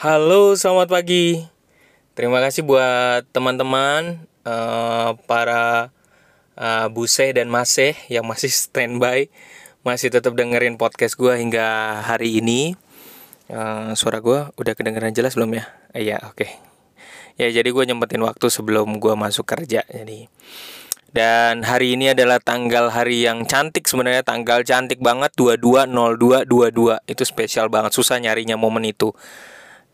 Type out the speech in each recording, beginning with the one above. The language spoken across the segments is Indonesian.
Halo, selamat pagi. Terima kasih buat teman-teman uh, para uh, Buse dan Maseh yang masih standby, masih tetap dengerin podcast gue hingga hari ini. Uh, suara gue udah kedengeran jelas belum ya? Iya, uh, oke. Okay. Ya, jadi gue nyempetin waktu sebelum gue masuk kerja. Jadi dan hari ini adalah tanggal hari yang cantik sebenarnya tanggal cantik banget 220222 itu spesial banget susah nyarinya momen itu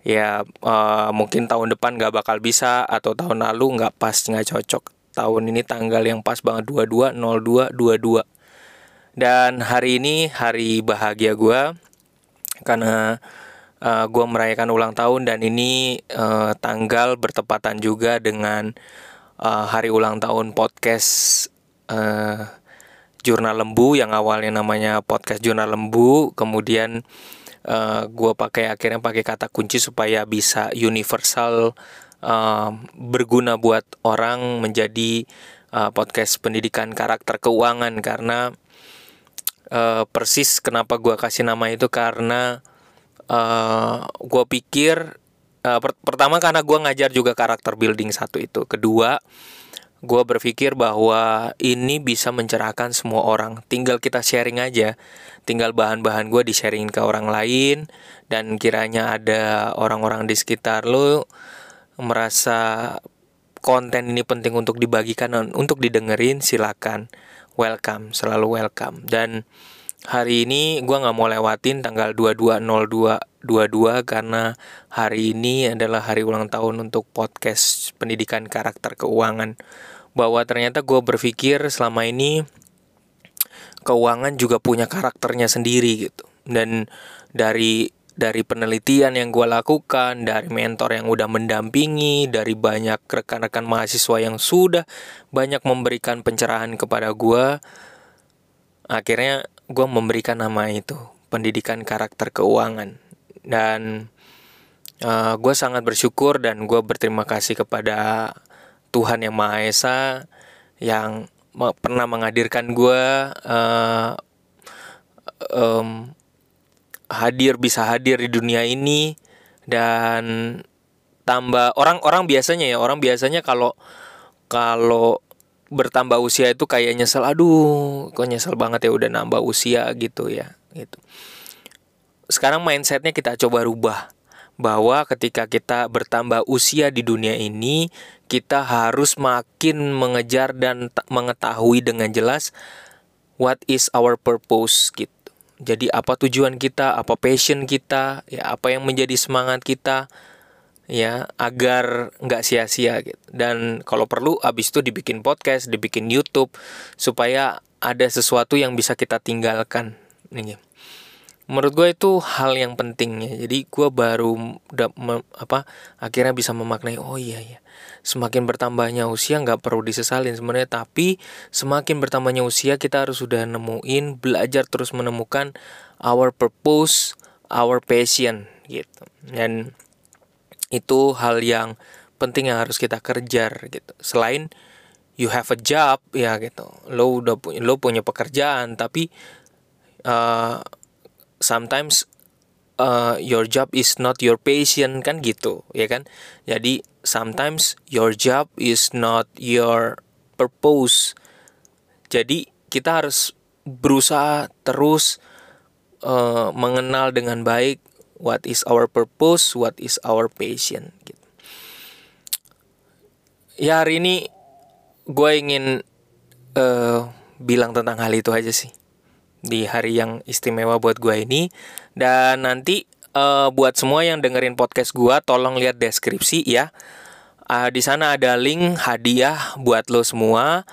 ya uh, mungkin tahun depan gak bakal bisa atau tahun lalu nggak pas nggak cocok. Tahun ini tanggal yang pas banget 220222 dan hari ini hari bahagia gue karena uh, gue merayakan ulang tahun dan ini uh, tanggal bertepatan juga dengan uh, hari ulang tahun podcast uh, Jurnal Lembu yang awalnya namanya podcast Jurnal Lembu, kemudian uh, gue pakai akhirnya pakai kata kunci supaya bisa universal uh, berguna buat orang menjadi uh, podcast pendidikan karakter keuangan. Karena uh, persis kenapa gue kasih nama itu karena uh, gue pikir uh, per pertama karena gue ngajar juga karakter building satu itu. Kedua gue berpikir bahwa ini bisa mencerahkan semua orang. Tinggal kita sharing aja. Tinggal bahan-bahan gue di sharing ke orang lain. Dan kiranya ada orang-orang di sekitar lo merasa konten ini penting untuk dibagikan untuk didengerin silakan. Welcome selalu welcome. Dan hari ini gue nggak mau lewatin tanggal 220222 karena hari ini adalah hari ulang tahun untuk podcast pendidikan karakter keuangan. Bahwa ternyata gue berpikir selama ini keuangan juga punya karakternya sendiri gitu. Dan dari dari penelitian yang gue lakukan, dari mentor yang udah mendampingi, dari banyak rekan-rekan mahasiswa yang sudah banyak memberikan pencerahan kepada gue, akhirnya gue memberikan nama itu pendidikan karakter keuangan dan uh, gue sangat bersyukur dan gue berterima kasih kepada Tuhan yang Maha Esa yang pernah menghadirkan gue uh, um, hadir bisa hadir di dunia ini. Dan tambah orang-orang biasanya ya orang biasanya kalau kalau bertambah usia itu kayak nyesel aduh kok nyesel banget ya udah nambah usia gitu ya gitu sekarang mindsetnya kita coba rubah. Bahwa ketika kita bertambah usia di dunia ini kita harus makin mengejar dan mengetahui dengan jelas what is our purpose gitu. Jadi apa tujuan kita apa passion kita ya apa yang menjadi semangat kita ya agar nggak sia-sia gitu. Dan kalau perlu abis itu dibikin podcast dibikin YouTube supaya ada sesuatu yang bisa kita tinggalkan nih menurut gue itu hal yang penting ya. Jadi gue baru udah apa akhirnya bisa memaknai oh iya ya semakin bertambahnya usia nggak perlu disesalin sebenarnya tapi semakin bertambahnya usia kita harus sudah nemuin belajar terus menemukan our purpose our passion gitu. Dan itu hal yang penting yang harus kita kejar gitu. Selain you have a job ya gitu. Lo udah punya lo punya pekerjaan tapi uh, sometimes uh, your job is not your passion kan gitu ya kan? Jadi sometimes your job is not your purpose. Jadi kita harus berusaha terus uh, mengenal dengan baik what is our purpose, what is our passion gitu. Ya hari ini gue ingin uh, bilang tentang hal itu aja sih di hari yang istimewa buat gue ini. Dan nanti uh, buat semua yang dengerin podcast gue tolong lihat deskripsi ya. Uh, di sana ada link hadiah buat lo semua.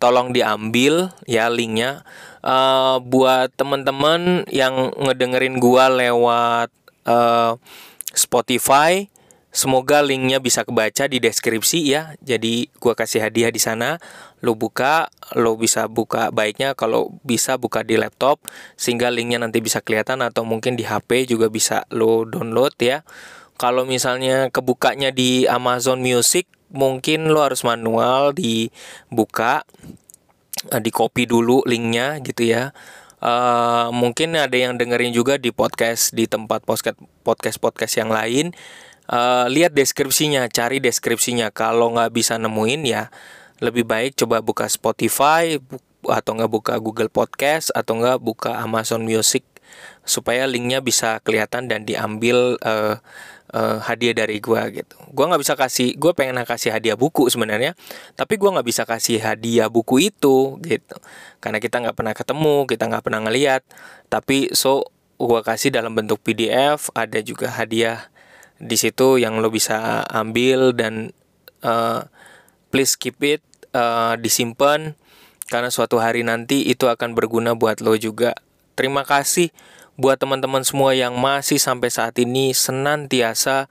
Tolong diambil ya linknya. Uh, buat temen-temen yang ngedengerin gue lewat uh, Spotify. Semoga linknya bisa kebaca di deskripsi ya. Jadi gua kasih hadiah di sana. Lo buka, lo bisa buka baiknya kalau bisa buka di laptop sehingga linknya nanti bisa kelihatan atau mungkin di HP juga bisa lo download ya. Kalau misalnya kebukanya di Amazon Music, mungkin lo harus manual dibuka, eh, di copy dulu linknya gitu ya Uh, mungkin ada yang dengerin juga di podcast di tempat podcast podcast podcast yang lain. Uh, lihat deskripsinya, cari deskripsinya. Kalau nggak bisa nemuin ya lebih baik coba buka Spotify atau nggak buka Google Podcast atau nggak buka Amazon Music supaya linknya bisa kelihatan dan diambil uh, uh, hadiah dari gue gitu. Gue nggak bisa kasih, gue pengen kasih hadiah buku sebenarnya, tapi gue nggak bisa kasih hadiah buku itu gitu, karena kita nggak pernah ketemu, kita nggak pernah ngeliat. Tapi so gue kasih dalam bentuk PDF, ada juga hadiah di situ yang lo bisa ambil dan uh, please keep it uh, disimpan. Karena suatu hari nanti itu akan berguna buat lo juga. Terima kasih buat teman-teman semua yang masih sampai saat ini senantiasa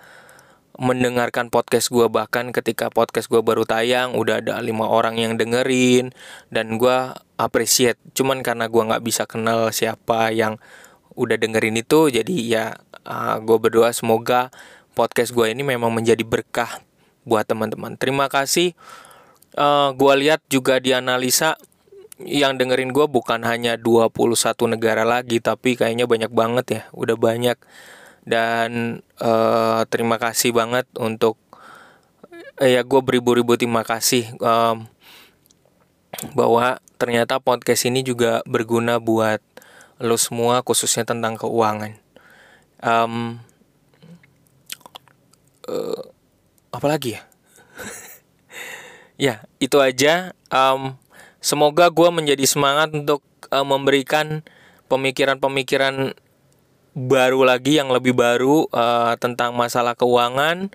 mendengarkan podcast gue bahkan ketika podcast gue baru tayang udah ada lima orang yang dengerin. Dan gue appreciate. Cuman karena gue nggak bisa kenal siapa yang udah dengerin itu jadi ya uh, ah, gue berdoa semoga podcast gue ini memang menjadi berkah buat teman-teman. Terima kasih. Uh, gue lihat juga di analisa yang dengerin gue bukan hanya 21 negara lagi tapi kayaknya banyak banget ya udah banyak. Dan uh, terima kasih banget untuk uh, ya gue beribu-ribu terima kasih um, bahwa ternyata podcast ini juga berguna buat lo semua khususnya tentang keuangan. Um, uh, apa lagi ya? Ya itu aja. Um, Semoga gue menjadi semangat untuk uh, memberikan pemikiran-pemikiran baru lagi yang lebih baru uh, tentang masalah keuangan.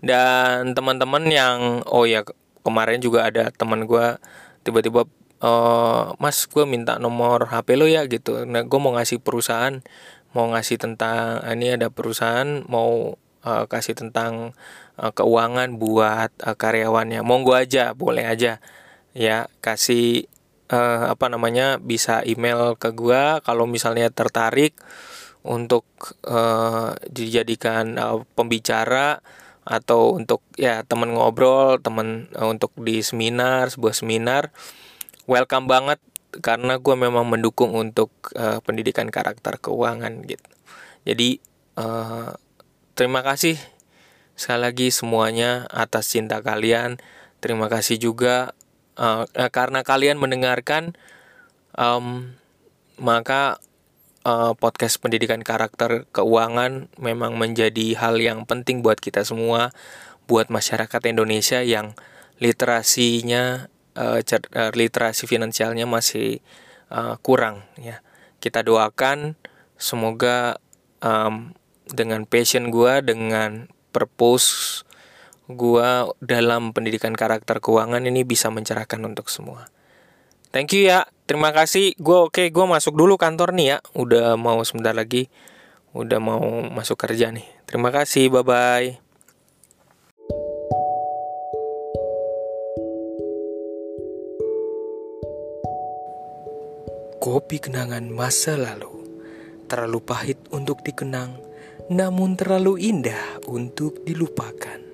Dan teman-teman yang oh ya kemarin juga ada teman gue tiba-tiba uh, mas gue minta nomor HP lo ya gitu. Nah gue mau ngasih perusahaan mau ngasih tentang ini ada perusahaan mau uh, kasih tentang uh, keuangan buat uh, karyawannya. Monggo aja boleh aja. Ya kasih uh, apa namanya bisa email ke gua. Kalau misalnya tertarik untuk uh, dijadikan uh, pembicara atau untuk ya temen ngobrol temen uh, untuk di seminar sebuah seminar welcome banget. Karena gue memang mendukung untuk uh, pendidikan karakter keuangan gitu. Jadi uh, terima kasih sekali lagi semuanya atas cinta kalian. Terima kasih juga uh, karena kalian mendengarkan um, maka uh, podcast pendidikan karakter keuangan memang menjadi hal yang penting buat kita semua buat masyarakat Indonesia yang literasinya uh, literasi finansialnya masih uh, kurang ya. Kita doakan semoga um, dengan passion gue dengan purpose gua dalam pendidikan karakter keuangan ini bisa mencerahkan untuk semua. Thank you ya. Terima kasih. Gue oke, okay, gue masuk dulu kantor nih ya. Udah mau sebentar lagi. Udah mau masuk kerja nih. Terima kasih. Bye bye. Kopi kenangan masa lalu terlalu pahit untuk dikenang, namun terlalu indah untuk dilupakan.